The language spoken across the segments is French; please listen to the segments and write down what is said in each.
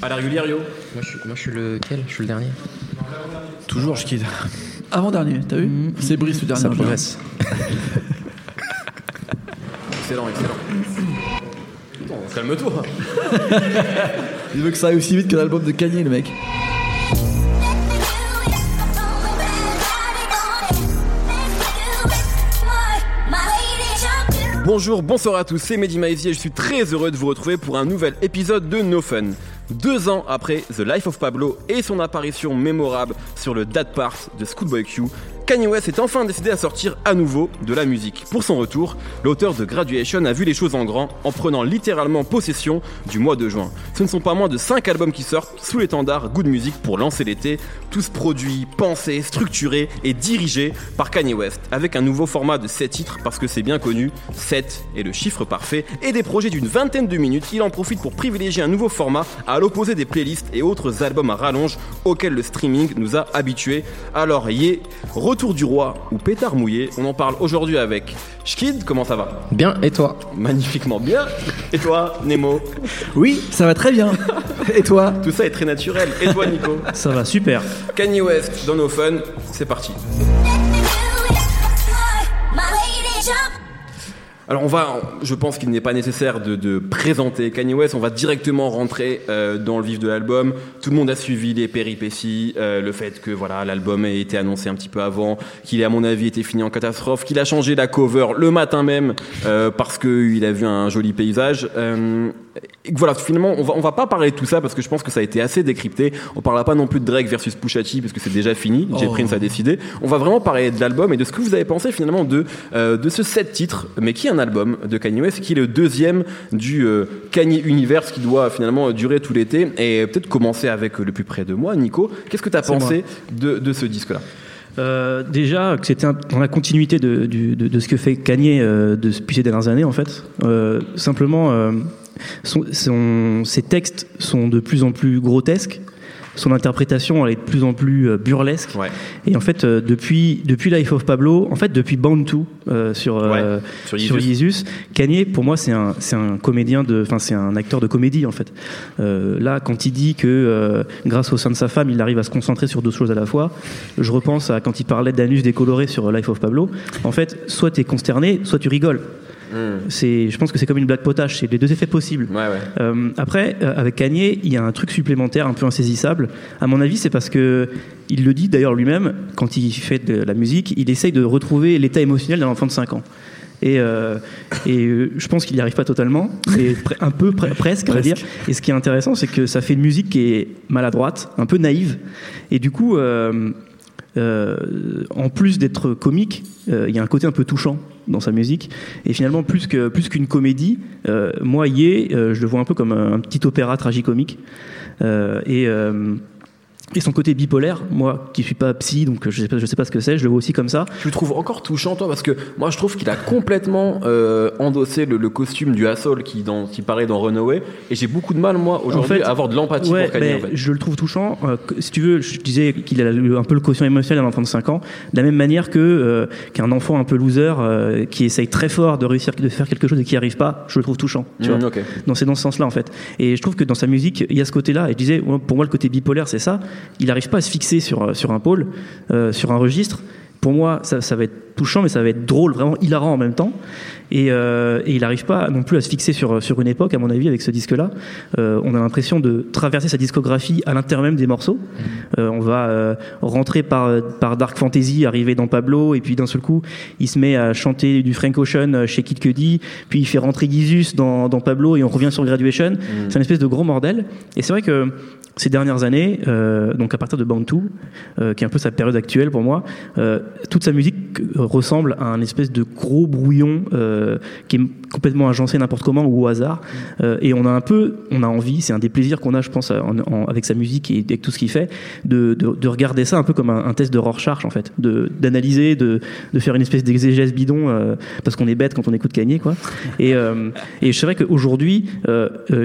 À la régulière, yo Moi je, suis, moi, je suis lequel? Je suis le dernier. Toujours je quitte. Avant-dernier, t'as vu? C'est Brice le dernier. Ça progresse. Excellent, excellent. Putain, Calme-toi. Il veut que ça aille aussi vite que l'album de Kanye, le mec. Bonjour, bonsoir à tous, c'est Mehdi Maizy et je suis très heureux de vous retrouver pour un nouvel épisode de No Fun. Deux ans après The Life of Pablo et son apparition mémorable sur le Dad Part de Schoolboy Q, Kanye West est enfin décidé à sortir à nouveau de la musique. Pour son retour, l'auteur de Graduation a vu les choses en grand en prenant littéralement possession du mois de juin. Ce ne sont pas moins de 5 albums qui sortent sous l'étendard Good Music pour lancer l'été, tous produits, pensés, structurés et dirigés par Kanye West, avec un nouveau format de 7 titres parce que c'est bien connu, 7 est le chiffre parfait, et des projets d'une vingtaine de minutes, il en profite pour privilégier un nouveau format à l'opposé des playlists et autres albums à rallonge auxquels le streaming nous a habitués. Alors, yé, retour du roi ou pétard mouillé, on en parle aujourd'hui avec Shkid, comment ça va? Bien, et toi? Magnifiquement bien. Et toi, Nemo? Oui, ça va très bien. Et toi? Tout ça est très naturel. Et toi, Nico? Ça va, super. Kanye West dans nos fun, c'est parti. Alors on va, je pense qu'il n'est pas nécessaire de, de présenter Kanye West, on va directement rentrer euh, dans le vif de l'album. Tout le monde a suivi les péripéties, euh, le fait que voilà l'album a été annoncé un petit peu avant, qu'il à mon avis été fini en catastrophe, qu'il a changé la cover le matin même euh, parce qu'il a vu un joli paysage. Voilà, finalement, on va, on va pas parler de tout ça parce que je pense que ça a été assez décrypté. On parlera pas non plus de Drake versus Pusha T parce que c'est déjà fini. J. Oh. Prince a décidé. On va vraiment parler de l'album et de ce que vous avez pensé finalement de euh, de ce sept titres, mais qui est un album de Kanye West, qui est le deuxième du euh, Kanye Universe qui doit finalement durer tout l'été? Et peut-être commencer avec le plus près de moi, Nico. Qu'est-ce que tu as pensé de, de ce disque-là? Euh, déjà, que c'était dans la continuité de, de- ce que fait Kanye euh, de- depuis ces dernières années, en fait. Euh, simplement, euh, son- ses textes sont de plus en plus grotesques. Son interprétation elle est de plus en plus euh, burlesque. Ouais. Et en fait, euh, depuis, depuis Life of Pablo, en fait, depuis Bound to euh, sur, euh, Sur. Yeezus, Kanye, pour moi, c'est un, c'est un comédien de, enfin, c'est un acteur de comédie, en fait. Euh, là, quand il dit que, grâce au sein de sa femme, il arrive à se concentrer sur deux choses à la fois, je repense à quand il parlait d'anus décoloré sur Life of Pablo. En fait, soit tu es consterné, soit tu rigoles. Hmm. C'est, je pense que c'est comme une blague potage, c'est les deux effets possibles. Ouais, ouais. Euh, après, euh, avec Kanye, il y a un truc supplémentaire un peu insaisissable. À mon avis, c'est parce que il le dit d'ailleurs lui-même quand il fait de la musique, il essaye de retrouver l'état émotionnel d'un enfant de 5 ans. Et, euh, et euh, je pense qu'il n'y arrive pas totalement, mais un peu pre- presque, on va dire. Et ce qui est intéressant, c'est que ça fait une musique qui est maladroite, un peu naïve, et du coup, euh, en plus d'être comique, il y a un côté un peu touchant dans sa musique. Et finalement, plus que plus qu'une comédie, euh, moi, Yé, euh, je le vois un peu comme un, un petit opéra tragicomique. Euh, et et son côté bipolaire, moi qui suis pas psy, donc je sais pas, je sais pas ce que c'est, je le vois aussi comme ça. Tu le trouves encore touchant, toi, parce que moi je trouve qu'il a complètement euh, endossé le, le costume du Hassol qui, dans, qui paraît dans Runaway, et j'ai beaucoup de mal, moi, aujourd'hui, En fait, à avoir de l'empathie Ouais, pour Kanye. en fait. je le trouve touchant. Euh, si tu veux, je disais qu'il a un peu le quotient émotionnel d'un enfant de 5 ans, de la même manière que euh, qu'un enfant un peu loser euh, qui essaye très fort de réussir de faire quelque chose et qui n'y arrive pas, je le trouve touchant. Tu Mm, vois ok. Non, c'est dans ce sens-là en fait. Et je trouve que dans sa musique, il y a ce côté-là. Et je disais, pour moi, le côté bipolaire, c'est ça. Il n'arrive pas à se fixer sur sur un pôle, euh, sur un registre. Pour moi, ça, ça va être touchant, mais ça va être drôle, vraiment hilarant en même temps. Et, euh, et il n'arrive pas non plus à se fixer sur, sur une époque, à mon avis, avec ce disque-là. Euh, on a l'impression de traverser sa discographie à l'intérieur même des morceaux. Euh, on va rentrer par, par Dark Fantasy, arriver dans Pablo, et puis d'un seul coup, il se met à chanter du Frank Ocean chez Kid Cudi, puis il fait rentrer Gizus dans, dans Pablo, et on revient sur Graduation. C'est une espèce de gros bordel. Et c'est vrai que ces dernières années, donc à partir de Bound 2, euh, qui est un peu sa période actuelle pour moi, toute sa musique euh, ressemble à un espèce de gros brouillon euh, qui est complètement agencé n'importe comment ou au hasard. Euh, et on a un peu, on a envie, c'est un des plaisirs qu'on a, je pense, en- en- avec sa musique et avec tout ce qu'il fait, de, de, de regarder ça un peu comme un, test de Rorschach en fait, d'analyser, de, de faire une espèce d'exégèse bidon parce qu'on est bête quand on écoute Kanye quoi. Et, et c'est vrai qu'aujourd'hui,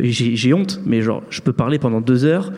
j'ai honte, mais genre, je peux parler pendant deux heures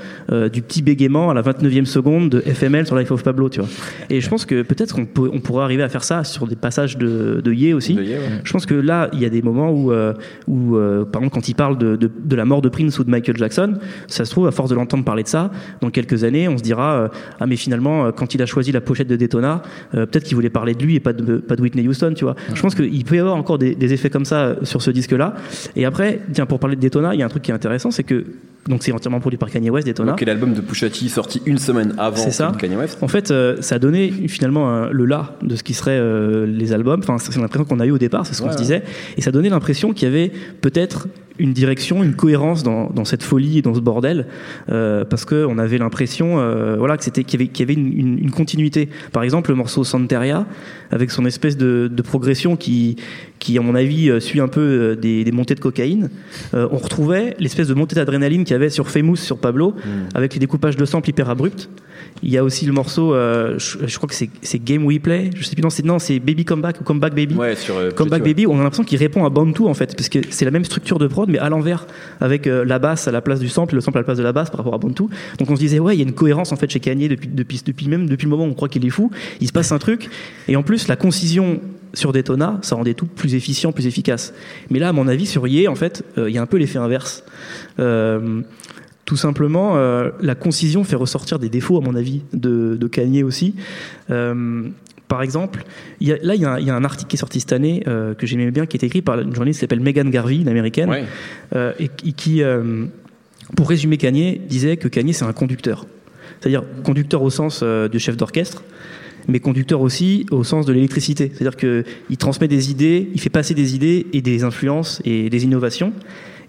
du petit bégaiement à la 29e seconde de FML sur Life of Pablo, tu vois. Et je pense que peut-être qu'on peut, on pourrait arriver à faire ça sur des passages de, de Ye aussi. De Ye, ouais. Je pense que là, il y a des moments où, euh, où euh, par exemple, quand il parle de, de, de la mort de Prince ou de Michael Jackson, ça se trouve, à force de l'entendre parler de ça, dans quelques années, on se dira, euh, ah mais finalement, quand il a choisi la pochette de Daytona, peut-être qu'il voulait parler de lui et pas de, pas de Whitney Houston, tu vois. Je pense qu'il peut y avoir encore des, des effets comme ça sur ce disque-là. Et après, tiens, pour parler de Daytona, il y a un truc qui est intéressant, c'est que donc c'est entièrement produit par Kanye West, Daytona. Donc, quel album de Pusha T sorti une semaine avant C'est ça. Kanye West En fait, euh, ça a donné finalement un- le là de ce qui serait euh, les albums. Enfin, c'est l'impression qu'on a eu au départ, c'est ce qu'on Ouais, se disait. Et ça donnait l'impression qu'il y avait peut-être une direction, une cohérence dans, dans cette folie et dans ce bordel, euh, parce qu'on avait l'impression, euh, voilà, que c'était qu'il y avait, y avait une, une- une continuité. Par exemple, le morceau Santeria, avec son espèce de, de progression qui, qui, à mon avis, euh, suit un peu euh, des, des montées de cocaïne. Euh, on retrouvait l'espèce de montée d'adrénaline qu'il y avait sur Famous, sur Pablo, Hmm. avec les découpages de samples hyper abrupts. Il y a aussi le morceau, je, je crois que c'est Game We Play, je sais plus, non, c'est Baby Come Back ou Come Back Baby. Ouais, sur ouais. Baby, on a l'impression qu'il répond à Bantu en fait, parce que c'est la même structure de prod, mais à l'envers, avec euh, la basse à la place du sample le sample à la place de la basse par rapport à Bantu. Donc on se disait, ouais, il y a une cohérence en fait chez Kanye depuis, même depuis le moment où on croit qu'il est fou, il se passe un truc, et en plus la concision sur Daytona, ça rendait tout plus efficient, plus efficace. Mais là, à mon avis, sur Ye, en fait, euh, il y a un peu l'effet inverse. Euh, tout simplement, la concision fait ressortir des défauts, à mon avis, de, de Kanye aussi. Par exemple, il y a- là, il y, a un- il y a un article qui est sorti cette année euh, que j'aimais bien, qui est écrit par une journaliste qui s'appelle Megan Garvey, une américaine, Ouais. euh, et qui, qui, euh, pour résumer Kanye, disait que Kanye, c'est un conducteur. C'est-à-dire conducteur au sens du chef d'orchestre, mais conducteur aussi au sens de l'électricité. C'est-à-dire qu'il transmet des idées, il fait passer des idées et des influences et des innovations.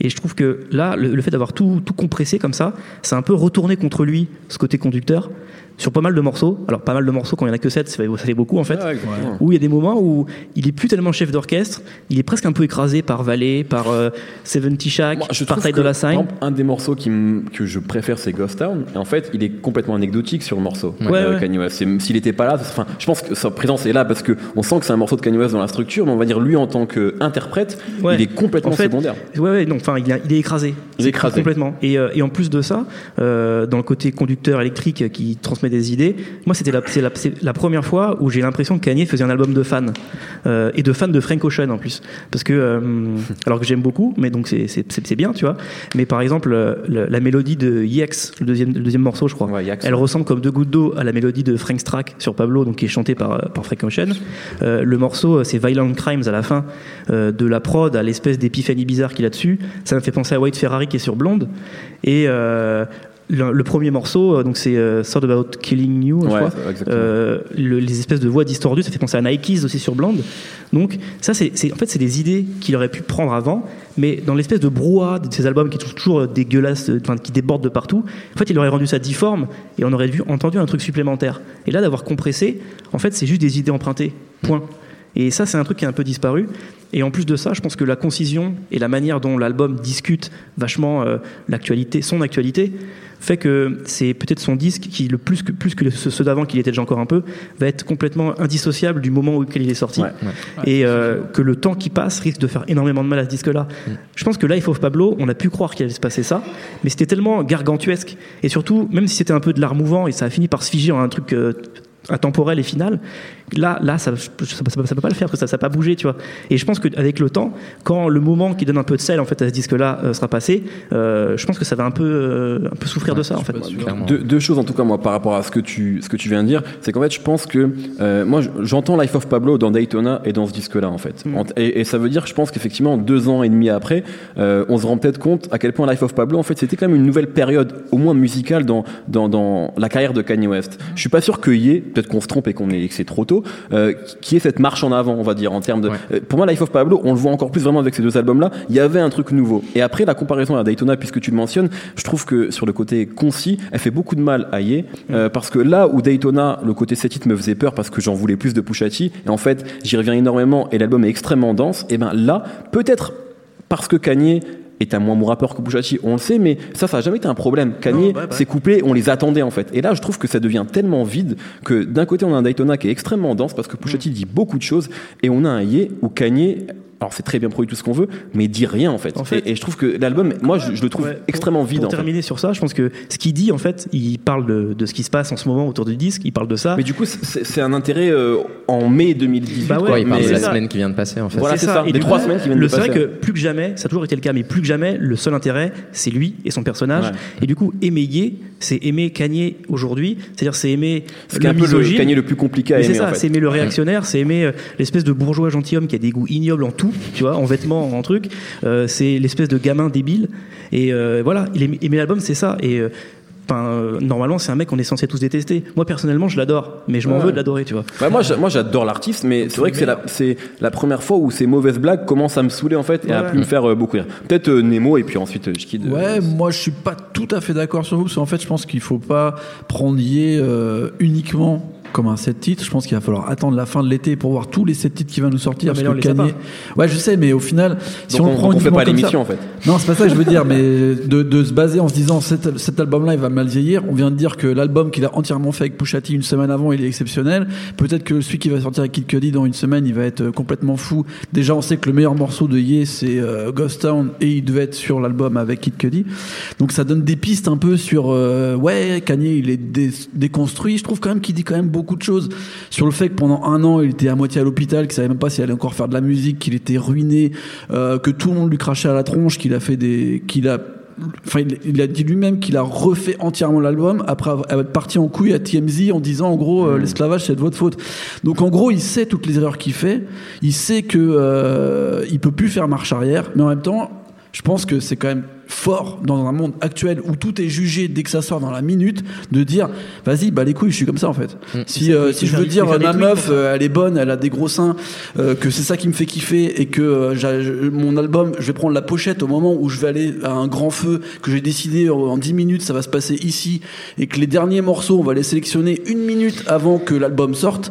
Et je trouve que là, le, le fait d'avoir tout, tout compressé comme ça, c'est un peu retourné contre lui, ce côté conducteur, sur pas mal de morceaux. Alors, pas mal de morceaux, quand il y en a que 7, ça fait, ça fait beaucoup en fait. Ouais, exactement. Où il y a des moments où il est plus tellement chef d'orchestre, il est presque un peu écrasé par Valet, par euh, 70 Shack, Moi, par que, Dolla par Sign. exemple, un des morceaux qui que je préfère, c'est Ghost Town. Et en fait, il est complètement anecdotique sur le morceau. Ouais, euh, ouais. Kanye West. S'il n'était pas là, enfin, je pense que sa présence est là parce que on sent que c'est un morceau de Kanye West dans la structure, mais on va dire lui en tant qu'interprète, Ouais. il est complètement En fait, secondaire. Ouais, ouais, non, enfin, il, est écrasé. Il est écrasé. Complètement. Et, euh, et en plus de ça, euh, dans le côté conducteur électrique qui transmet des idées, moi, c'était la, première fois où j'ai l'impression que Kanye faisait un album de fans. Euh, et de fans de Frank Ocean en plus. Parce que, euh, alors que j'aime beaucoup, mais donc c'est, bien, tu vois. Mais par exemple, euh, le- la mélodie de Yex, le deuxième, le deuxième morceau, je crois, Ouais, elle ressemble comme deux gouttes d'eau à la mélodie de Frank Strack sur Pablo, donc qui est chantée par, par Frank Ocean. Euh, le morceau, c'est Violent Crimes à la fin, de la prod à l'espèce d'épiphanie bizarre qu'il a dessus. Ça me fait penser à White Ferrari qui est sur Blonde. Et le, le premier morceau, euh, donc c'est euh, Thought About Killing You, je crois. Euh, le- les espèces de voix distordues, ça fait penser à Nikes aussi sur Blonde. Donc ça, c'est, en fait, c'est des idées qu'il aurait pu prendre avant, mais dans l'espèce de brouhaha de ces albums qui sont toujours dégueulasses, enfin, qui débordent de partout. En fait, il aurait rendu ça difforme et on aurait vu, entendu un truc supplémentaire. Et là, d'avoir compressé, en fait, c'est juste des idées empruntées. Point. Et ça, c'est un truc qui a un peu disparu. Et en plus de ça, je pense que la concision et la manière dont l'album discute vachement euh, l'actualité, son actualité, fait que c'est peut-être son disque qui, le plus que, plus que ceux ceux d'avant, qu'il était déjà encore un peu, va être complètement indissociable du moment auquel il est sorti. Ouais. Et euh, que le temps qui passe risque de faire énormément de mal à ce disque-là. Je pense que Life of Pablo, on a pu croire qu'il allait se passer ça, mais c'était tellement gargantuesque. Et surtout, même si c'était un peu de l'art mouvant et ça a fini par se figer en un truc euh, intemporel et final, là, là ça ne peut pas le faire, parce que ça n'a pas bougé, tu vois. Et je pense qu'avec le temps, quand le moment qui donne un peu de sel en fait, à ce disque-là euh, sera passé, euh, je pense que ça va un peu, euh, un peu souffrir de ça, en fait. Deux, choses en tout cas moi par rapport à ce que tu ce que tu viens de dire, c'est qu'en fait je pense que euh, moi je- j'entends Life of Pablo dans Daytona et dans ce disque-là en fait. Mm. Et, et ça veut dire je pense qu'effectivement deux ans et demi après, euh, on se rend peut-être compte à quel point Life of Pablo en fait c'était quand même une nouvelle période au moins musicale dans dans, dans la carrière de Kanye West. Je suis pas sûr qu'il y ait peut-être qu'on se trompe et qu'on est que c'est trop tôt, euh, qui est cette marche en avant on va dire en termes de. Ouais. Euh, Pour moi Life of Pablo on le voit encore plus vraiment avec ces deux albums-là. Il y avait un truc nouveau. Et après la comparaison à Daytona puisque tu le mentionnes, je trouve que sur le côté concis, elle fait beaucoup de mal à Ye, euh, parce que là où Daytona, le côté 7 titres me faisait peur parce que j'en voulais plus de Pusha T, et en fait j'y reviens énormément et l'album est extrêmement dense, et ben là, peut-être parce que Kanye est un moins bon rappeur que Pusha T, on le sait, mais ça, ça a jamais été un problème. Kanye, bah, bah. ses couplets, on les attendait en fait. Et là, je trouve que ça devient tellement vide que d'un côté, on a un Daytona qui est extrêmement dense parce que Pusha T dit beaucoup de choses, et on a un Ye où Kanye alors c'est très bien produit tout ce qu'on veut, mais il dit rien en fait. En fait- et, et je trouve que l'album, moi je, je le trouve Ouais, pour- extrêmement vide. Pour en fait. terminer sur ça, je pense que ce qu'il dit, en fait, il parle de, de ce qui se passe en ce moment autour du disque, il parle de ça. Mais du coup, c'est un intérêt euh, en mai 2018. Bah ouais, quoi, il parle de la ça. semaine qui vient de passer en fait. Voilà, c'est ça, Et des trois coup, semaines qui viennent de le- C'est vrai passer. que plus que jamais, ça a toujours été le cas, mais plus que jamais, le seul intérêt, c'est lui et son personnage. Ouais. Et du coup, aimer Ye, c'est aimer Kanye aujourd'hui, c'est-à-dire c'est aimer Ce le un peu le misogyne. Kanye le plus compliqué à Mais c'est aimer ça, c'est aimer le réactionnaire, c'est aimer euh, l'espèce de bourgeois gentilhomme qui a des goûts ignobles en tout, tu vois, en vêtements, en trucs. Euh, c'est l'espèce de gamin débile. Et euh, voilà, il aimait, aimait l'album, c'est ça. Et euh, euh, normalement, c'est un mec qu'on est censé tous détester. Moi, personnellement, je l'adore, mais je m'en Ouais. veux de l'adorer, tu vois. Bah, moi, j'a- moi j'adore l'artiste, mais c'est vrai que c'est la, c'est la première fois où ces mauvaises blagues commencent à me saouler en fait et à plus me faire euh, beaucoup rire. Peut-être euh, Nemo et puis ensuite euh, je quitte. Ouais, moi je suis pas tout à fait d'accord sur vous, parce qu'en fait je pense qu'il faut pas prendre euh, uniquement comme un set titre. Je pense qu'il va falloir attendre la fin de l'été pour voir tous les set titres qui vont nous sortir. Ouais, mais parce que les sait Kanye- Ouais, je sais, mais au final, si Donc on, on, prend on fait pas comme l'émission ça- en fait. Non, c'est pas ça que je veux dire, mais de, de se baser en se disant cet, cet album-là, il va mal vieillir. On vient de dire que l'album qu'il a entièrement fait avec Pusha T une semaine avant, il est exceptionnel. Peut-être que celui qui va sortir avec Kid Cudi dans une semaine, il va être euh, complètement fou. Déjà, on sait que le meilleur morceau de Ye, c'est euh, Ghost Town, et il devait être sur l'album avec Kid Cudi. Donc ça donne des pistes un peu sur euh, ouais, Kanye, il est dé- déconstruit. Je trouve quand même qu'il dit quand même beaucoup de choses. Sur le fait que pendant un an, il était à moitié à l'hôpital, qu'il savait même pas s'il allait encore faire de la musique, qu'il était ruiné, euh, que tout le monde lui crachait à la tronche, qu'il a fait des, qu'il a Enfin, il, a dit lui-même qu'il a refait entièrement l'album après avoir être parti en couille à TMZ en disant en gros euh, l'esclavage c'est de votre faute. Donc en gros il sait toutes les erreurs qu'il fait, il sait que euh, il peut plus faire marche arrière, mais en même temps je pense que c'est quand même fort dans un monde actuel où tout est jugé dès que ça sort dans la minute de dire vas-y bah les couilles je suis comme ça en fait. Si euh, si je veux dire ma meuf euh, elle est bonne elle a des gros seins euh, que c'est ça qui me fait kiffer et que euh, mon album je vais prendre la pochette au moment où je vais aller à un grand feu que j'ai décidé en, en 10 minutes ça va se passer ici et que les derniers morceaux on va les sélectionner une minute avant que l'album sorte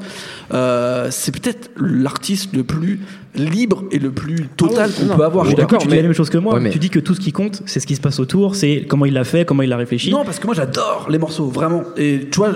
euh, c'est peut-être l'artiste le plus libre et le plus total qu'on peut avoir je suis d'accord, tu dis mais- la même chose que moi. Ouais, mais- Tu dis que tout ce qui compte, c'est ce qui se passe autour, c'est comment il l'a fait, comment il l'a réfléchi. Non, parce que moi j'adore les morceaux, vraiment. Et tu vois,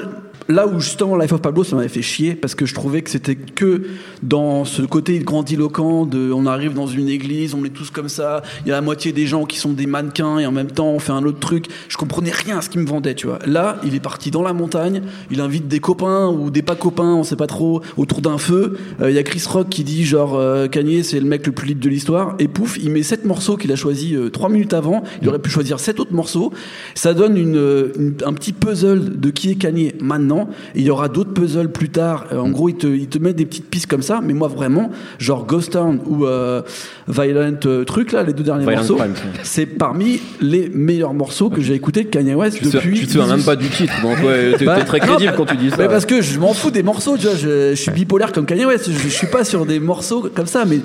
là où justement Life of Pablo, ça m'avait fait chier, parce que je trouvais que c'était que dans ce côté grandiloquent de on arrive dans une église, on est tous comme ça, il y a la moitié des gens qui sont des mannequins et en même temps on fait un autre truc. Je comprenais rien à ce qui me vendait, tu vois. Là, il est parti dans la montagne, il invite des copains ou des pas copains, on sait pas trop, autour d'un feu. Euh, Il y a Chris Rock qui dit genre euh, Kanye c'est le mec le plus libre de l'histoire, et pouf, il met sept morceaux qu'il a choisi euh, trois minutes avant, il aurait pu choisir sept autres morceaux. Ça donne euh, un petit puzzle de qui est Kanye maintenant. Il y aura d'autres puzzles plus tard. Euh, en gros, il te, il te met des petites pistes comme ça. Mais moi, vraiment, genre Ghost Town ou euh, Violent euh, truc là, les deux derniers Violent morceaux, c'est parmi les meilleurs morceaux que j'ai écouté de Kanye West Tu te, depuis. tu te souviens même pas du titre, donc ouais, t'es Bah, très crédible quand tu dis ça. mais parce que je m'en fous des morceaux, tu vois. Je, je suis bipolaire comme Kanye West. Je, je suis pas sur des morceaux comme ça, mais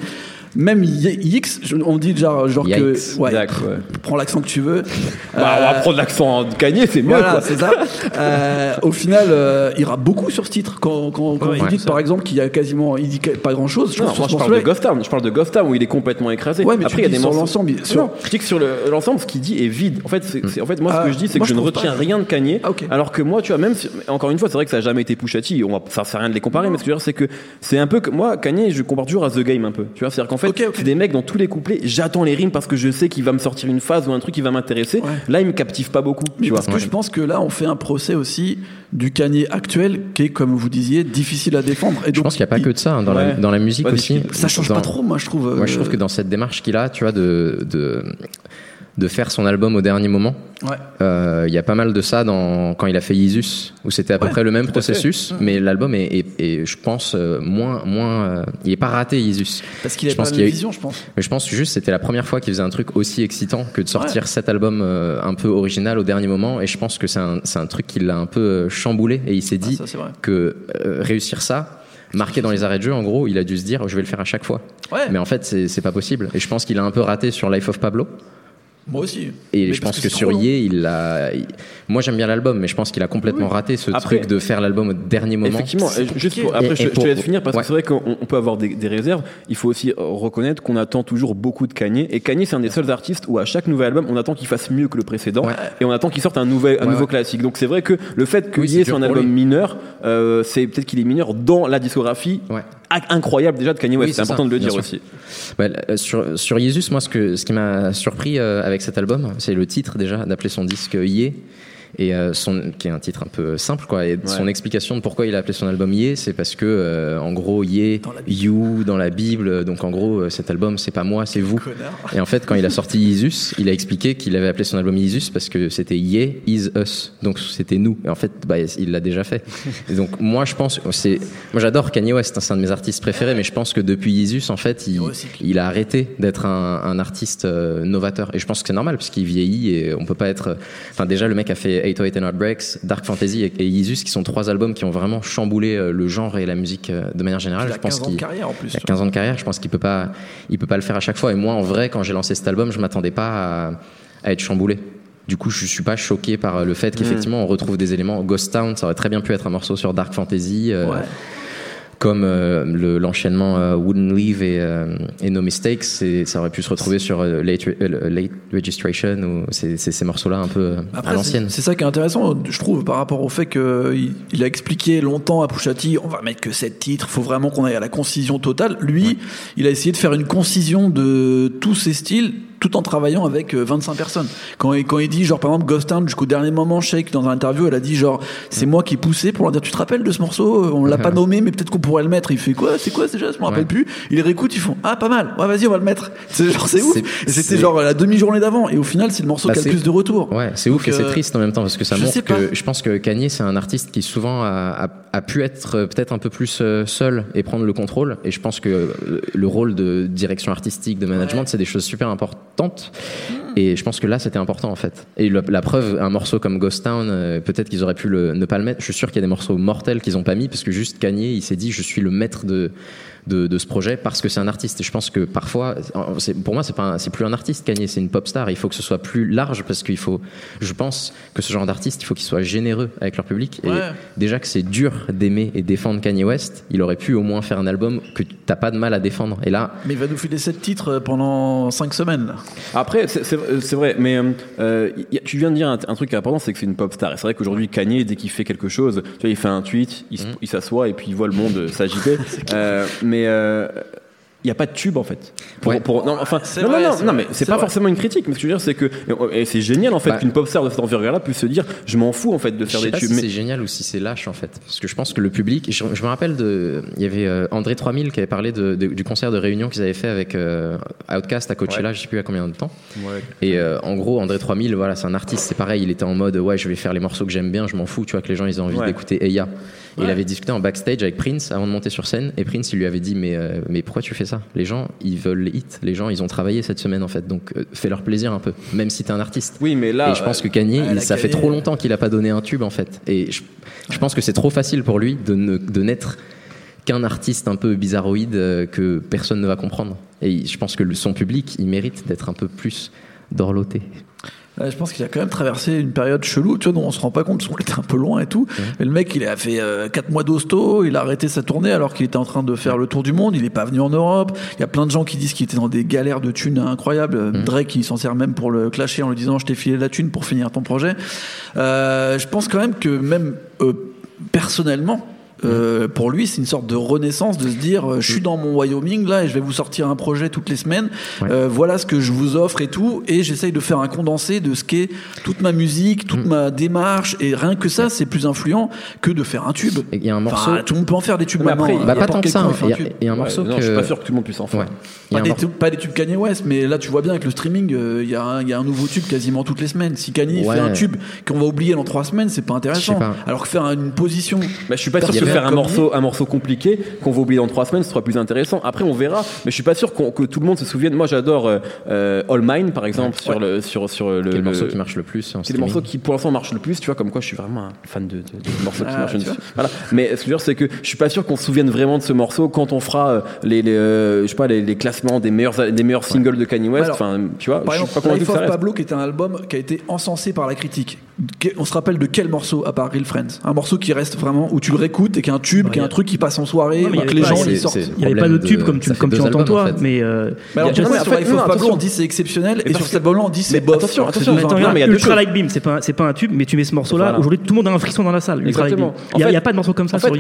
même Y- X, je- on dit genre, genre Yikes. que. Ouais, Exact, ouais. prends l'accent que tu veux. Bah, on va Euh, prendre l'accent de Kanye, c'est mieux voilà, quoi. c'est ça. Euh, au final, euh, il rappe beaucoup sur ce titre. Quand, quand, quand Ouais, vous dites ça. par exemple qu'il y a quasiment, il dit pas grand chose. Je Non, moi je parle de Ghost Town, je parle de Ghost Town où il est complètement écrasé. Ouais, mais Après tu il y a des sur l'ensemble, sur- Non, je dis que sur le- l'ensemble, ce qu'il dit est vide. En fait, c'est, en fait moi ce que je dis, c'est que je ne retiens rien de Kanye. Ah. Alors que moi, tu vois, même si- encore une fois, c'est vrai que ça n'a jamais été Pusha T. On va, ça sert à rien de les comparer, mais ce que je veux dire, c'est que c'est un peu que moi, Kanye, je compare toujours à The Game un peu. Tu vois, c'est-à-dire qu'en fait, c'est des mecs dans tous les couplets. J'attends les rimes parce que je sais qu'il va me sortir une phase ou un truc qui va m'intéresser. Ouais. Là, il me captive pas beaucoup. Mais Tu vois. parce que je pense que là, on fait un procès aussi du Kanye actuel, qui est, comme vous disiez, difficile à défendre. Et Je donc, pense qu'il n'y a pas il- que de ça hein, dans, Ouais. la, dans la musique Ouais, aussi. Ça change Dans- pas trop, moi, je trouve. Moi, je trouve euh, que dans cette démarche qu'il a, tu vois, de, de, de faire son album au dernier moment, Ouais. euh, il y a pas mal de ça dans, quand il a fait Yeezus, où c'était à peu Ouais, près le même processus, mais l'album est, est- est, je pense, euh, moins, moins, euh, il est pas raté Yeezus. Parce qu'il a pas la eu- vision, je pense. Mais je pense juste que c'était la première fois qu'il faisait un truc aussi excitant que de sortir cet album euh, un peu original au dernier moment, et je pense que c'est un, c'est un truc qui l'a un peu euh, chamboulé, et il s'est Ah, dit ça, que réussir ça, marqué dans les arrêts de jeu, en gros, il a dû se dire, je vais le faire à chaque fois. Ouais. Mais en fait, c'est c'est pas possible. Et je pense qu'il a un peu raté sur Life of Pablo. Moi aussi. Et Mais je pense que, c'est sur. Ye, il a. Moi, j'aime bien l'album, mais je pense qu'il a complètement raté ce Après- truc de faire l'album au dernier moment. Effectivement, juste pour- après Et- je, et je te pour- laisse finir parce ouais. que c'est vrai qu'on on peut avoir des, des réserves. Il faut aussi euh, reconnaître qu'on attend toujours beaucoup de Kanye. Et Kanye, c'est un des seuls artistes où à chaque nouvel album, on attend qu'il fasse mieux que le précédent Ouais. et on attend qu'il sorte un, nouvel, un Ouais, nouveau ouais. classique. Donc c'est vrai que le fait que Oui, Ye c'est soit un pour album lui. mineur, euh, c'est peut-être qu'il est mineur dans la discographie Ouais. Incroyable déjà de Kanye West. Oui, c'est important ça, de le dire sûr. aussi. Bah, euh, sur, sur Jesus, moi, ce, que, ce qui m'a surpris euh, avec cet album, c'est le titre déjà, d'appeler son disque Ye. Et euh, son, qui est un titre un peu simple, quoi. Et son explication de pourquoi il a appelé son album Ye, c'est parce que, euh, en gros, Ye, You, dans la Bible, donc en gros, euh, cet album, c'est pas moi, c'est vous. Et en fait, quand il a sorti Jesus, il a expliqué qu'il avait appelé son album Jesus parce que c'était Ye is us. Donc c'était nous. Et en fait, bah, il l'a déjà fait. Et donc, moi, je pense, c'est, moi, j'adore Kanye West, hein, c'est un de mes artistes préférés, mais je pense que depuis Jesus, en fait, il, il a arrêté d'être un, un artiste euh, novateur. Et je pense que c'est normal parce qu'il vieillit et on peut pas être, enfin, déjà, le mec a fait 808 and Heartbreaks, Dark Fantasy et, et Jesus, qui sont trois albums qui ont vraiment chamboulé euh, le genre et la musique euh, de manière générale. Il a je pense 15 ans de carrière en plus. il a 15 ans de carrière, je pense qu'il peut pas, il peut pas le faire à chaque fois. Et moi, en vrai, quand j'ai lancé cet album, je m'attendais pas à, à être chamboulé. Du coup, je suis pas choqué par le fait qu'effectivement on retrouve des éléments. Ghost Town, ça aurait très bien pu être un morceau sur Dark Fantasy, euh, Ouais. Comme euh, le- l'enchaînement euh, Wouldn't Leave et, euh, et No Mistakes. Ça aurait pu se retrouver sur late, Re- Late Registration ou ces, ces- ces morceaux-là un peu Après, à l'ancienne. c'est ça qui est intéressant, je trouve, par rapport au fait qu'il il a expliqué longtemps à Pouchati, on va mettre que 7 titres, faut vraiment qu'on aille à la concision totale. Lui, il a essayé de faire une concision de tous ses styles tout en travaillant avec euh, 25 personnes. Quand il, quand il dit, genre, par exemple, Ghost Town, jusqu'au dernier moment, Shake, dans un interview, elle a dit, genre, c'est moi qui ai poussé pour leur dire, tu te rappelles de ce morceau? On l'a pas nommé, mais peut-être qu'on pourrait le mettre. Il fait quoi? C'est quoi déjà Je me rappelle Ouais. plus. Il les réécoute, ils font, ah, pas mal. Ouais, vas-y, on va le mettre. C'est genre, c'est ouf. C'était genre la demi-journée d'avant. Et au final, c'est le morceau Bah, qui a le plus de retours. Ouais, c'est ouf et c'est euh, triste en même temps parce que ça je montre que je pense que Kanye c'est un artiste qui souvent a, a- a pu être euh, peut-être un peu plus euh, seul et prendre le contrôle et je pense que euh, le rôle de direction artistique, de management, c'est des choses super importantes et je pense que là c'était important en fait. Et la preuve, un morceau comme Ghost Town, euh, peut-être qu'ils auraient pu le, ne pas le mettre. Je suis sûr qu'il y a des morceaux mortels qu'ils ont pas mis parce que juste Kanye il s'est dit je suis le maître de de, de ce projet parce que c'est un artiste. Et je pense que parfois, pour moi, c'est pas, c'est plus un artiste Kanye, c'est une pop star. Il faut que ce soit plus large parce qu'il faut, je pense que ce genre d'artiste, il faut qu'il soit généreux avec leur public. Ouais. Et déjà que c'est dur d'aimer et défendre Kanye West, il aurait pu au moins faire un album que t'as pas de mal à défendre. Et là, Mais il va nous filer 7 titres pendant 5 semaines. Après, c'est- c'est c'est vrai, mais euh, y a- tu viens de dire un, un truc important, c'est que c'est une pop star. Et c'est vrai qu'aujourd'hui, Kanye, dès qu'il fait quelque chose, tu vois, il fait un tweet, il, il s'assoit et puis il voit le monde s'agiter. Euh, mais euh, il n'y a pas de tube en fait. Pour, Ouais. pour- non, enfin, non, vrai, non, non, mais c'est pas vrai. forcément une critique. Mais ce que je veux dire, c'est que et c'est génial en fait Bah. qu'une pop star de cette envergure-là puisse se dire, je m'en fous en fait de Je faire sais des pas tubes. si mais- c'est génial ou si c'est lâche en fait. Parce que je pense que le public, je, je me rappelle de, il y avait euh, André 3000 qui avait parlé de, de- du concert de réunion qu'ils avaient fait avec euh, Outcast à Coachella, je sais plus à combien de temps. Et euh, en gros, André 3000, voilà, c'est un artiste, c'est pareil, il était en mode ouais, je vais faire les morceaux que j'aime bien, je m'en fous, tu vois, que les gens ils ont envie Ouais. d'écouter Eya. Et il avait discuté en backstage avec Prince avant de monter sur scène, et Prince il lui avait dit mais euh, mais pourquoi tu fais ça? Les gens ils veulent les hits, les gens ils ont travaillé cette semaine en fait, donc euh, fais leur plaisir un peu, même si t'es un artiste. Oui, mais là, Et je pense que Kanye, il- ça fait trop longtemps qu'il a pas donné un tube en fait. Et je, je pense que c'est trop facile pour lui de, ne- de n'être qu'un artiste un peu bizarroïde euh, que personne ne va comprendre. Et je pense que le- son public, il mérite d'être un peu plus dorloté. Ouais, je pense qu'il a quand même traversé une période chelou, tu vois, dont on se rend pas compte, parce qu'on était un peu loin et tout. Mais le mec, il a fait 4 mois d'hosto, il a arrêté sa tournée alors qu'il était en train de faire le tour du monde, il est pas venu en Europe. Il y a plein de gens qui disent qu'il était dans des galères de thunes incroyables. Drake, il s'en sert même pour le clasher en lui disant je t'ai filé la thune pour finir ton projet. Euh, je pense quand même que même euh, personnellement, euh, pour lui, c'est une sorte de renaissance de se dire euh, je suis dans mon Wyoming là et je vais vous sortir un projet toutes les semaines. Ouais. Euh, voilà ce que je vous offre et tout. Et j'essaye de faire un condensé de ce qu'est toute ma musique, toute ma démarche. Et rien que ça, c'est plus influent que de faire un tube. Et il y a un morceau. Enfin, tout le monde peut en faire des tubes Mais maintenant. après, hein. bah, pas tant que ça. il y un a, tube. il y a un Ouais, morceau non, que. je suis pas sûr que tout le monde puisse en faire. Ouais. Il y a Pas des, morceau- pas des tubes Kanye West, mais là tu vois bien avec le streaming, euh, il y, a un- il y a un nouveau tube quasiment toutes les semaines. Si Kanye Ouais. fait un tube qu'on va oublier dans trois semaines, c'est pas intéressant. Pas. Alors que faire une position. Bah, je suis pas sûr faire un morceau, un morceau compliqué qu'on va oublier dans trois semaines ce sera plus intéressant. Après, on verra. Mais je suis pas sûr que tout le monde se souvienne. Moi, j'adore euh, euh, All Mine, par exemple, sur le sur sur le. qui est le le- morceau qui marche le plus. C'est streaming. morceaux qui pour l'instant marchent le plus, tu vois, comme quoi je suis vraiment un fan de, de, de morceaux qui Ah, marchent le plus. Voilà. Mais ce que je veux dire, c'est que je suis pas sûr qu'on se souvienne vraiment de ce morceau quand on fera euh, les, les euh, je sais pas, les, les classements des meilleurs, des meilleurs singles de Kanye West. Alors, Enfin, tu vois, Par je suis exemple, pas Life of. Pablo, qui était un album qui a été encensé par la critique. On se rappelle de quel morceau à part Real Friends? Un morceau qui reste vraiment où tu le réécoutes et qui est un tube, qui est un a- truc qui passe en soirée, Non, mais que les pas- gens les sortent. Il n'y avait pas de tube comme tu, comme entends albums, toi, en fait. mais euh, Mais alors, pourquoi juste- sur en fait, Life of non, Pablo attention. on dit c'est exceptionnel et sur cet album-là on dit c'est mais bof attention, attention, non, mais Ultra. Like Beam, c'est pas, c'est pas un tube, mais tu mets ce morceau-là. Aujourd'hui, tout le monde a un frisson dans la salle. Ultra Like Exactement. Il n'y a, fait- il y a pas de morceau comme ça En sur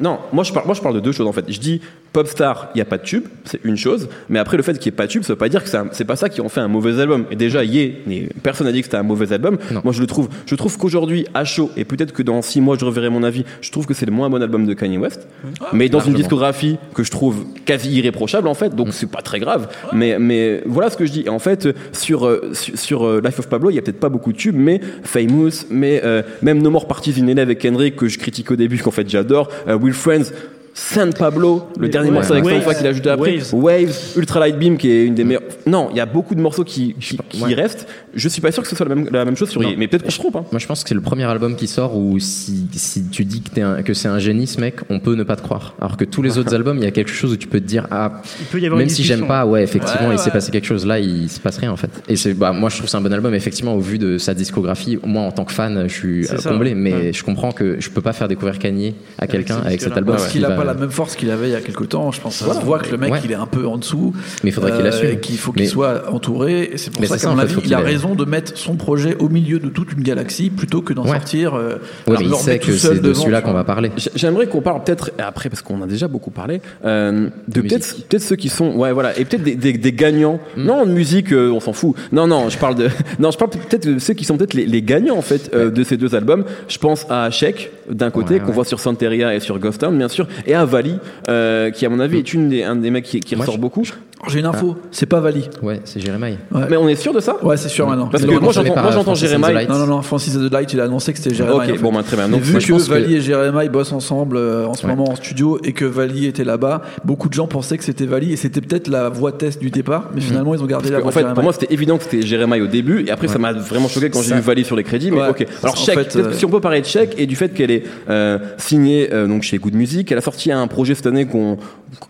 non, moi je, parle, de deux choses en fait. Je dis Popstar, il n'y a pas de tube, c'est une chose, mais après le fait qu'il n'y ait pas de tube, ça veut pas dire que c'est pas ça qui en fait un mauvais album. Et déjà, mais personne n'a dit que c'était un mauvais album. Non. Moi je le trouve, je trouve qu'aujourd'hui, à chaud, et peut-être que dans six mois je reverrai mon avis, je trouve que c'est le moins bon album de Kanye West. mais dans une discographie que je trouve quasi irréprochable en fait, donc c'est pas très grave. Mais, mais voilà ce que je dis. Et en fait, sur, euh, sur, sur, euh, Life of Pablo, il y a peut-être pas beaucoup de tubes, mais Famous, mais euh, même No More Parties in LA avec Kendrick que je critique au début, qu'en fait j'adore, euh, Will Friends. San Pablo, le Mais dernier ouais, morceau avec Waves, Stanfa qu'il a ajouté après, Waves. Waves, Ultra Light Beam qui est une des meilleures. Non, il y a beaucoup de morceaux qui, qui, qui ouais. restent. Je suis pas sûr que ce soit la même, la même chose sur Non. Mais peut-être qu'on se trompe. Hein. Moi, je pense que c'est le premier album qui sort où si, si tu dis que, t'es un- que c'est un génie, ce mec, on peut ne pas te croire. Alors que tous les autres albums, il y a quelque chose où tu peux te dire, ah, Il peut y avoir même si j'aime pas, ouais, effectivement, Ouais, il s'est ouais. passé quelque chose. Là, il se passe rien, en fait. Et c'est, bah, moi, je trouve que c'est un bon album, effectivement, au vu de sa discographie. Moi, en tant que fan, je suis euh, ça, comblé, mais ouais. je comprends que je peux pas faire découvrir Kanye à quelqu'un avec cet album. Qui va- pas la même force qu'il avait il y a quelques temps. Je pense que ça Voilà. se voit que le mec, Ouais. il est un peu en dessous. Mais il faudrait qu'il euh, assume. et qu'il faut qu'il Mais- soit entouré. Et c'est pour Mais ça qu'à mon en avis, il a raison de mettre son projet au milieu de toute une galaxie plutôt que d'en Ouais. sortir. euh, Ouais, mais il sait tout que seul c'est de celui-là qu'on va parler. J'aimerais qu'on parle peut-être après parce qu'on a déjà beaucoup parlé euh, de peut-être ceux qui sont ouais voilà et peut-être des, des, des gagnants non de musique euh, on s'en fout non non je parle de non je parle peut-être de ceux qui sont peut-être les, les gagnants en fait de ces deux albums je pense à Sheik d'un côté Ouais, qu'on ouais. voit sur Santeria et sur Ghost Town bien sûr et à Vali euh, qui à mon avis est une des, un des mecs qui, qui ressort beaucoup J'ai une info, c'est pas Vali. Ouais, c'est Jérémy. Ouais, mais on est sûr de ça? Ouais, c'est sûr maintenant. parce que moi j'entends Jérémy. Non, non, non, Francis and the Light, il a annoncé que c'était Jérémy. ok en fait. bon bah très bien J'ai donc vu que Vali et Jérémy bossent ensemble euh, en ce Ouais. moment en studio et que Vali était là-bas. Beaucoup de gens pensaient que c'était Vali et c'était peut-être la voix test du départ, mais finalement ils ont gardé la en voix fait, de pour moi, c'était évident que c'était Jérémy au début, et après, ça m'a vraiment choqué quand j'ai vu Vali sur les crédits. Mais ok. Alors, En fait, euh, si on peut parler de Sheik et du fait qu'elle est euh, signée euh, donc chez Good Music, elle a sorti un projet cette année qu'on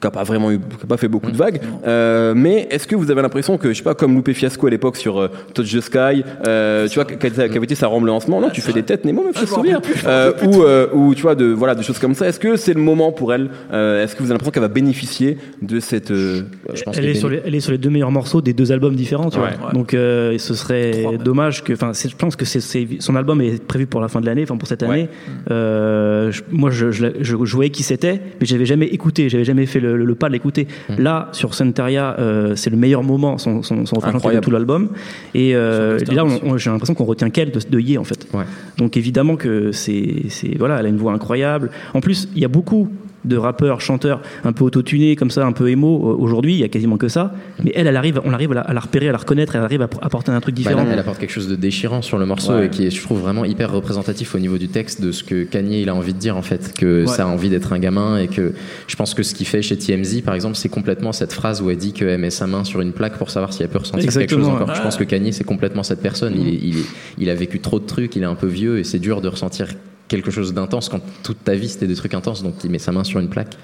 qui a pas vraiment eu, qui a pas fait beaucoup de vagues. Euh, mais est-ce que vous avez l'impression que je sais pas comme Loupé Fiasco à l'époque sur euh, Touch the Sky, euh, tu vois, quel quel avait été sa rampe lancement Non, tu fais des têtes Nemo, même je souviens. Euh, ou euh, ou tu vois de voilà des choses comme ça. Est-ce que c'est le moment pour elle Euh, Est-ce que vous avez l'impression qu'elle va bénéficier de cette euh, Je pense Elle est, sur les, elle est sur les deux meilleurs morceaux des deux albums différents, tu Ouais. vois. Donc euh, ce serait Trois, dommage que, enfin, je pense que c'est, son album est prévu pour la fin de l'année, enfin pour cette année. Euh, je- moi, je, je, je, je voyais qui c'était, mais j'avais jamais écouté, j'avais jamais fait le, le- le pas de l'écouter. Mm. Là, sur Santeria, euh, c'est le meilleur moment, son, son, son de tout l'album. Et euh, là, j'ai l'impression qu'on retient qu'elle de, de Ye en fait. Ouais. Donc évidemment que c'est voilà, elle a une voix incroyable. En plus, il y a beaucoup de rappeurs, chanteurs un peu autotunés comme ça, un peu émo. euh, Aujourd'hui, il y a quasiment que ça. Mais elle, elle arrive, on arrive à la, à la repérer, à la reconnaître, elle arrive à apporter un truc Bah différent. là, elle apporte quelque chose de déchirant sur le morceau Ouais. et qui est, je trouve, vraiment hyper représentatif au niveau du texte de ce que Kanye il a envie de dire en fait, que Ouais. ça a envie d'être un gamin et que je pense que ce qu'il fait chez TMZ par exemple, c'est complètement cette phrase où elle dit qu'elle met sa main sur une plaque pour savoir si elle peut ressentir quelque chose encore. Je pense que Kanye c'est complètement cette personne. Il, est- il, est- il a vécu trop de trucs, il est un peu vieux et c'est dur de ressentir quelque chose d'intense quand toute ta vie c'était des trucs intenses. Donc il met sa main sur une plaque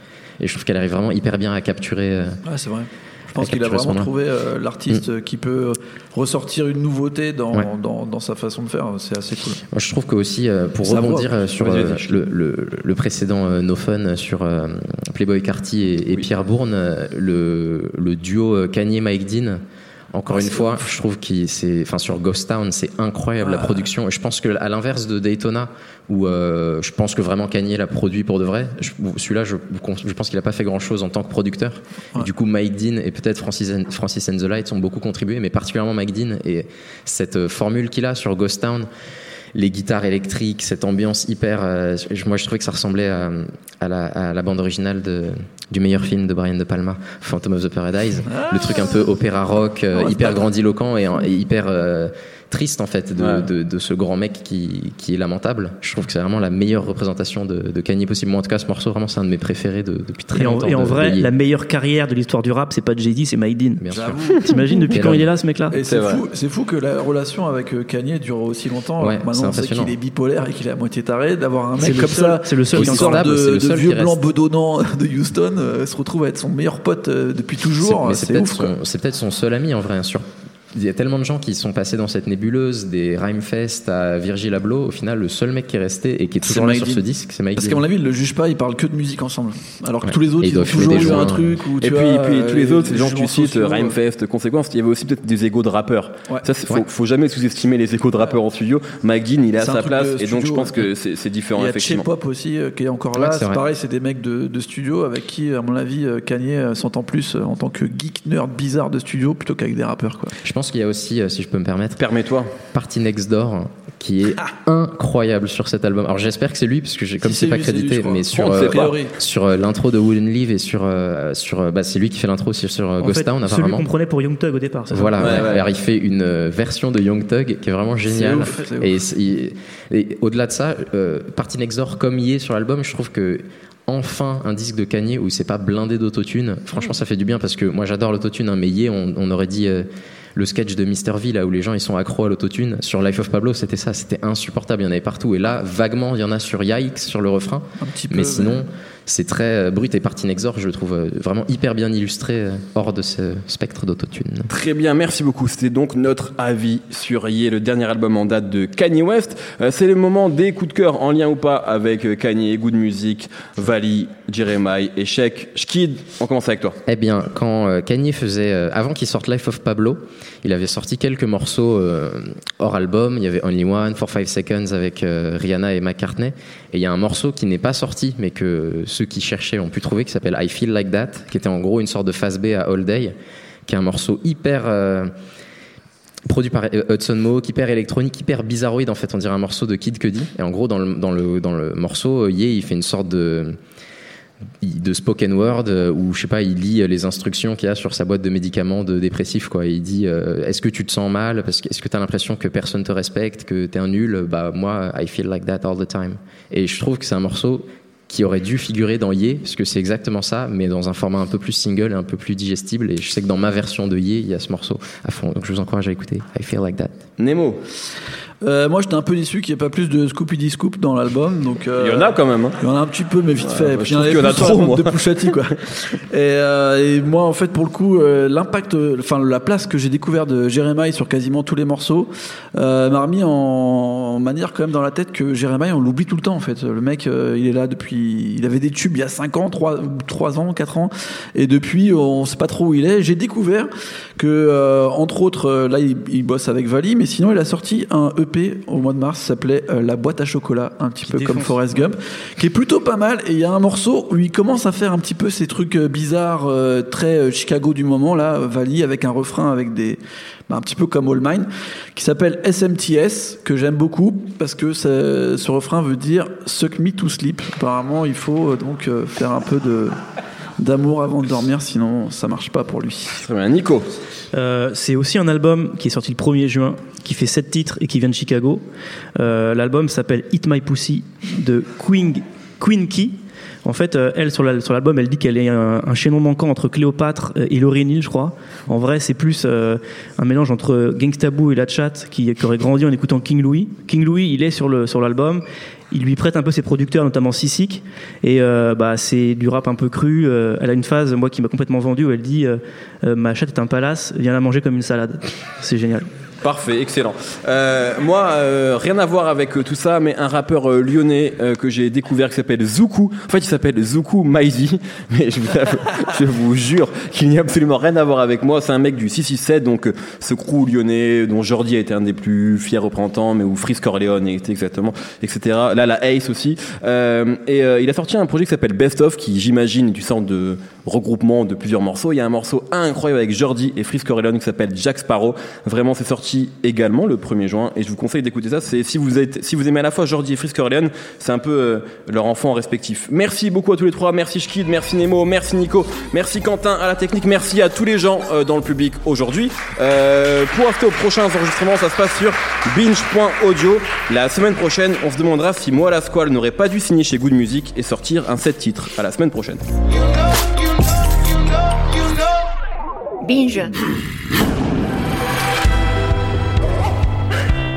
et je trouve qu'elle arrive vraiment hyper bien à capturer. euh, Ouais, c'est vrai. Je pense qu'il a vraiment trouvé euh, l'artiste euh, qui peut ressortir une nouveauté dans, Ouais. dans, dans sa façon de faire. C'est assez cool. Moi, je trouve que aussi, euh, pour Sa rebondir euh, sur euh, le, le, le précédent euh, No Fun euh, sur euh, Playboy Carty et, et Pierre Bourne, euh, le, le duo euh, Kanye-Mike Dean, encore une fois, je trouve qu'il c'est, enfin sur Ghost Town, c'est incroyable la production. Et je pense que à l'inverse de Daytona, où euh, je pense que vraiment Kanye l'a produit pour de vrai, celui-là, je, je pense qu'il a pas fait grand chose en tant que producteur. Et du coup, Mike Dean et peut-être Francis and, Francis and the Lights ont beaucoup contribué, mais particulièrement Mike Dean et cette euh, formule qu'il a sur Ghost Town les guitares électriques, cette ambiance hyper. euh, je- moi, je trouvais que ça ressemblait à, à la, à la bande originale de, du meilleur film de Brian De Palma, Phantom of the Paradise. Le truc un peu opéra rock, euh, c'est hyper grandiloquent et, et hyper euh, triste en fait de, Ouais. de, de ce grand mec qui, qui est lamentable. Je trouve que c'est vraiment la meilleure représentation de, de Kanye possible. Moi, en tout cas, ce morceau, vraiment, c'est un de mes préférés de- depuis très Et en, longtemps. et en vrai, la meilleure carrière de l'histoire du rap, c'est pas Jay-Z, c'est sûr. J'avoue. T'imagines depuis quand il est là, ce mec-là Et C'est fou, c'est fou que la relation avec euh, Kanye dure aussi longtemps. Ouais, Maintenant, on sait impressionnant. qu'il est bipolaire et qu'il est à moitié taré. D'avoir un C'est mec comme seul- ça, c'est le seul qui sort de, de vieux blanc bedonnant de Houston, euh, se retrouve à être son meilleur pote euh, depuis toujours. mais c'est peut-être son, seul ami en vrai. hein, Sur il y a tellement de gens qui sont passés dans cette nébuleuse, des Rhymefest à Virgil Abloh. Au final, le seul mec qui est resté et qui est toujours là Mike sur Dean. ce disque, c'est Mike Parce qu'à mon avis, ils le jugent pas, ils parlent que de musique ensemble. Alors que Ouais. tous les autres, ils ils ont toujours eu un truc tu Et puis, vois, puis tous les euh, autres, ces gens que tu cites, Rhymefest, Conséquence, il y avait aussi peut-être des égos de rappeurs. Ouais. Ça, faut, Ouais. faut jamais sous-estimer les égos de rappeurs en studio. Mike Dean, il est à sa place, et donc je pense ouais. que c'est différent, Il y a effectivement. Che-Pop aussi euh, qui est encore là. c'est pareil, c'est des mecs de, studio avec qui, à mon avis, euh, Kanye euh, s'entend plus euh, en tant que geek nerd bizarre de studio plutôt qu'avec des rappeurs. Je pense qu'il y a aussi, euh, si je peux me permettre, Permets-toi. Party Next Door qui est incroyable sur cet album. Alors j'espère que c'est lui parce que j'ai comme Si c'est c'est pas lui, c'est lui, crédité, mais sur euh. Théorie. sur euh, l'intro de Wooden Leave et sur euh, sur euh, bah, c'est lui qui fait l'intro aussi sur En Ghost fait, Town celui apparemment. qu'on prenait pour Young Thug au départ. Voilà, Ouais, ouais. Alors, il fait une euh, version de Young Thug qui est vraiment géniale. ouf, c'est ouf. et au-delà de ça, euh, Party Next Door comme il est sur l'album, je trouve que enfin un disque de Kanye où c'est pas blindé d'autotune. Franchement, ça fait du bien parce que moi j'adore l'autotune, hein, mais hier on, on aurait dit euh, le sketch de Mr V là où les gens ils sont accros à l'autotune. Sur Life of Pablo, c'était ça, c'était insupportable, il y en avait partout. Et là, vaguement, il y en a sur Yikes, sur le refrain. Peu. Mais sinon, c'est très euh, brut et Party Next Door, je le trouve euh, vraiment hyper bien illustré euh, hors de ce spectre d'autotune. Très bien, merci beaucoup. C'était donc notre avis sur Ye, le dernier album en date de Kanye West. C'est le moment des coups de cœur en lien ou pas avec Kanye, Good Music, Vali, Jeremiah et Sheik. Shkid, on commence avec toi. Eh bien, quand euh, Kanye faisait, euh, avant qu'il sorte Life of Pablo, il avait sorti quelques morceaux euh, hors album. Il y avait Only One, For Five Seconds avec Rihanna et McCartney. Et il y a un morceau qui n'est pas sorti, mais que ceux qui cherchaient ont pu trouver, qui s'appelle I Feel Like That, qui était en gros une sorte de face B à All Day, qui est un morceau hyper produit par Hudson Mohawk, hyper électronique, hyper bizarroïde en fait. On dirait un morceau de Kid Cudi. Et en gros, dans le, dans le, dans le morceau, Ye, il fait une sorte de de spoken word euh, où je sais pas il lit euh, les instructions qu'il y a sur sa boîte de médicaments de dépressifs quoi. Il dit euh, est-ce que tu te sens mal? Parce que est-ce que tu as l'impression que personne te respecte que t'es un nul? Bah moi I feel like that all the time. Et je trouve que c'est un morceau qui aurait dû figurer dans Ye parce que c'est exactement ça mais dans un format un peu plus single et un peu plus digestible. Et je sais que dans ma version de Ye il y a ce morceau à fond. Donc je vous encourage à écouter. I feel like that. Nemo, Euh, moi, j'étais un peu déçu qu'il n'y ait pas plus de Scoopy Scoop dans l'album. Donc, euh, il y en a quand même. hein. Il y en a un petit peu, mais vite fait. bah, je il y en trouve avait qu'il y en a trop, moi. de Pouchati, quoi. et, euh, et moi, en fait, pour le coup, euh, l'impact, enfin, la place que j'ai découvert de Jeremiah sur quasiment tous les morceaux, m'a remis en, en manière quand même dans la tête que Jeremiah, on l'oublie tout le temps, en fait. Le mec, il est là depuis, il avait des tubes il y a 5 ans, 3, 3 ans, 4 ans. Et depuis, on sait pas trop où il est. J'ai découvert que, euh, entre autres, euh, là, il, il bosse avec Vali, mais sinon, il a sorti un EP au mois de mars, s'appelait euh, La boîte à chocolat, un petit peu comme. Forrest Gump, qui est plutôt pas mal. Et il y a un morceau où il commence à faire un petit peu ces trucs bizarres, euh, très Chicago du moment, là, Vali, avec un refrain avec des. bah, un petit peu comme All Mine, qui s'appelle SMTS, que j'aime beaucoup, parce que ça- ce refrain veut dire Suck me to sleep. Apparemment, il faut euh, donc euh, faire un peu de d'amour avant de dormir, sinon ça marche pas pour lui. Très bien. Nico, Euh, c'est aussi un album qui est sorti le 1er juin, qui fait 7 titres et qui vient de Chicago. Euh, L'album s'appelle Eat My Pussy de Queen, Queen Key. En fait, euh, elle, sur la- sur l'album, elle dit qu'elle est un, un chaînon manquant entre Cléopâtre et Laurie Neal, je crois. En vrai, c'est plus euh, un mélange entre Gangsta Boo et La Chat qui, qui aurait grandi en écoutant King Louis. King Louis, il est sur le sur l'album. Il lui prête un peu ses producteurs, notamment Sissik. Et euh, bah, c'est du rap un peu cru. Euh, elle a une phase, moi, qui m'a complètement vendu, où elle dit euh, Ma chatte est un palace, viens la manger comme une salade. C'est génial. Parfait, excellent. Euh, moi, euh, rien à voir avec euh, tout ça, mais un rappeur lyonnais que j'ai découvert qui s'appelle Zoukou. En fait, il s'appelle Zoukou Maizi, mais je vous, jure qu'il n'y a absolument rien à voir avec moi. C'est un mec du 667, donc ce crew lyonnais dont Jordi a été un des plus fiers représentants, mais où Frisk Corleone était exactement, etc. Là, la Ace aussi. Et il a sorti un projet qui s'appelle Best Of, qui j'imagine une sorte de regroupement de plusieurs morceaux. Il y a un morceau incroyable avec Jordi et Frisk Corleone qui s'appelle Jack Sparrow. Vraiment, c'est sorti également le 1er juin et je vous conseille d'écouter ça. C'est si vous êtes, si vous aimez à la fois Jordi et Frisk Corleone, c'est un peu euh, leur enfant respectif. Merci beaucoup à tous les trois. Merci Shkid, merci Nemo, merci Nico, merci Quentin à la technique, merci à tous les gens euh, dans le public aujourd'hui. Euh, pour acheter aux prochains enregistrements, ça se passe sur binge.audio. La semaine prochaine, on se demandera si moi la Squale n'aurait pas dû signer chez Good Music et sortir un set titre. À la semaine prochaine. Binge.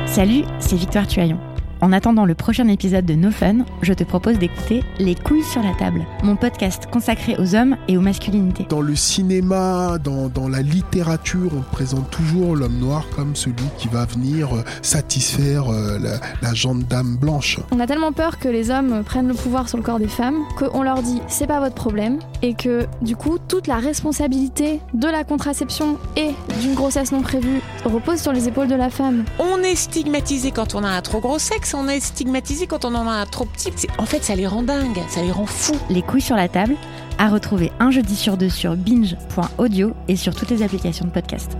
Salut, c'est Victoire Tuaillon. En attendant le prochain épisode de No Fun, je te propose d'écouter Les couilles sur la table, mon podcast consacré aux hommes et aux masculinités. Dans le cinéma, dans, dans la littérature, on présente toujours l'homme noir comme celui qui va venir euh, satisfaire euh, la, la dame blanche. On a tellement peur que les hommes prennent le pouvoir sur le corps des femmes qu'on leur dit c'est pas votre problème et que du coup toute la responsabilité de la contraception et d'une grossesse non prévue repose sur les épaules de la femme. On est stigmatisé quand on a un trop gros on est stigmatisé quand on en a un trop petit. En fait, ça les rend dingues, ça les rend fous. Les couilles sur la table, à retrouver un jeudi sur deux sur binge.audio et sur toutes les applications de podcast.